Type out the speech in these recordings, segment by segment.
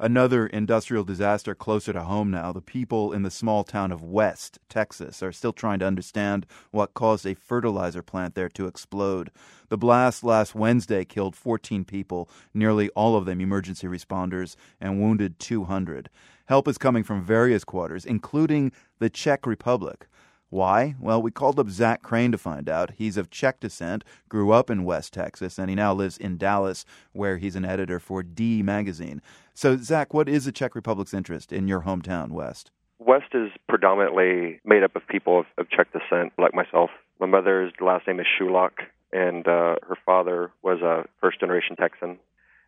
Another industrial disaster closer to home now. The people in the small town of West, Texas, are still trying to understand what caused a fertilizer plant there to explode. The blast last Wednesday killed 14 people, nearly all of them emergency responders, and wounded 200. Help is coming from various quarters, including the Czech Republic. Why? Well, we called up Zac Crain to find out. He's of Czech descent, grew up in West Texas, and he now lives in Dallas, where he's an editor for D Magazine. So, Zac, what is the Czech Republic's interest in your hometown, West? West is predominantly made up of people of, of Czech descent, like myself. My mother's last name is Shulak, and uh, her father was a first generation Texan.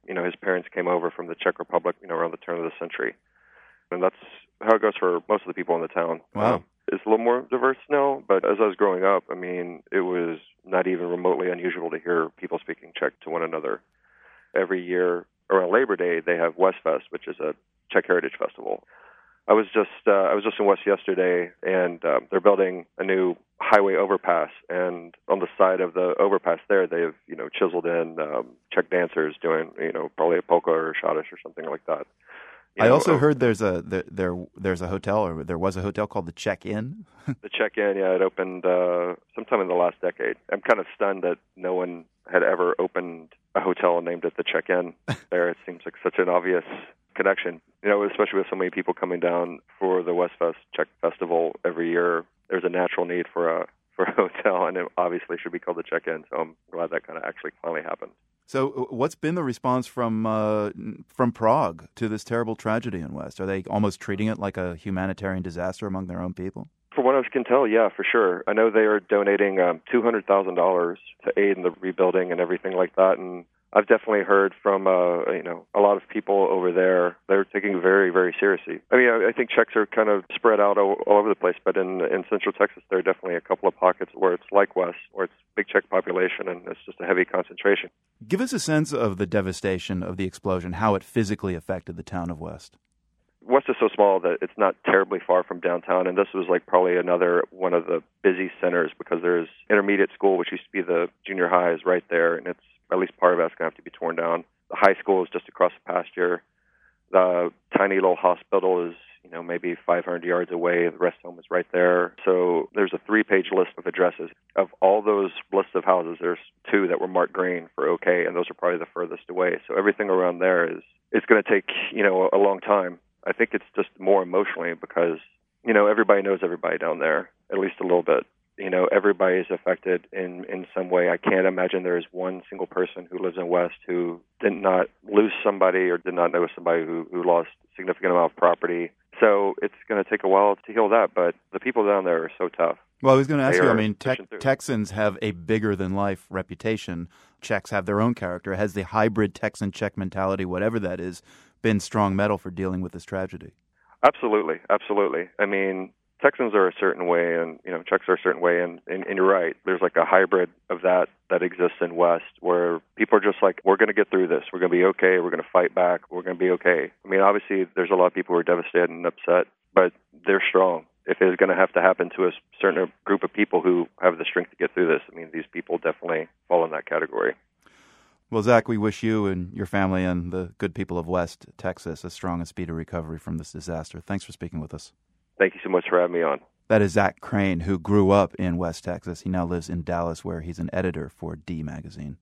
You know, his parents came over from the Czech Republic, you know, around the turn of the century. And that's how it goes for most of the people in the town. Wow. Um, it's a little more diverse now, but as I was growing up, I mean, it was not even remotely unusual to hear people speaking Czech to one another. Every year around Labor Day, they have Westfest, which is a Czech Heritage Festival. I was just uh, I was just in West yesterday, and uh, they're building a new highway overpass, and on the side of the overpass there, they've you know chiseled in um, Czech dancers doing you know probably a polka or a schottische or something like that. You I know, also uh, heard there's a there, there there's a hotel or there was a hotel called the Check In. the Check In, yeah, it opened uh, sometime in the last decade. I'm kind of stunned that no one had ever opened a hotel and named it the Check In. there, it seems like such an obvious connection. You know, especially with so many people coming down for the Westfest Czech Festival every year. There's a natural need for a for a hotel, and it obviously should be called the Check In. So I'm glad that kind of actually finally happened. So, uh, what's been the response from uh, from Prague to this terrible tragedy in West? Are they almost treating it like a humanitarian disaster among their own people? From what I can tell, yeah, for sure. I know they are donating um, two hundred thousand dollars to aid in the rebuilding and everything like that, and I've definitely heard from uh, you know a lot of people over there. They're taking it very very seriously. I mean, I, I think Czechs are kind of spread out all, all over the place, but in in Central Texas, there are definitely a couple of pockets where it's like West, where it's big Czech population and it's just a heavy concentration. Give us a sense of the devastation of the explosion, how it physically affected the town of West. West is so small that it's not terribly far from downtown, and this was like probably another one of the busy centers because there's intermediate school, which used to be the junior high, is right there, and it's at least part of that's going to have to be torn down. The high school is just across the pasture. The tiny little hospital is, you know, maybe 500 yards away. The rest home is right there. So there's a three-page list of addresses. Of all those lists of houses, there's two that were marked green for okay, and those are probably the furthest away. So everything around there is it's going to take, you know, a long time. I think it's just more emotionally because, you know, everybody knows everybody down there, at least a little bit you know everybody is affected in in some way. I can't imagine there is one single person who lives in West who did not lose somebody or did not know somebody who who lost a significant amount of property. So it's going to take a while to heal that, but the people down there are so tough. Well, I was going to ask they you. I mean, te- Texans have a bigger than life reputation. Czechs have their own character. Has the hybrid Texan Czech mentality, whatever that is, been strong mettle for dealing with this tragedy? Absolutely, absolutely. I mean, Texans are a certain way, and you know Czechs are a certain way, and, and and you're right. There's like a hybrid of that that exists in West, where people are just like, we're going to get through this. We're going to be okay. We're going to fight back. We're going to be okay. I mean, obviously, there's a lot of people who are devastated and upset, but they're strong. If it's going to have to happen to a certain group of people who have the strength to get through this, I mean, these people definitely fall in that category. Well, Zac, we wish you and your family and the good people of West Texas a strong and speedy recovery from this disaster. Thanks for speaking with us. Thank you so much for having me on. That is Zac Crain, who grew up in West Texas. He now lives in Dallas, where he's an editor for D Magazine.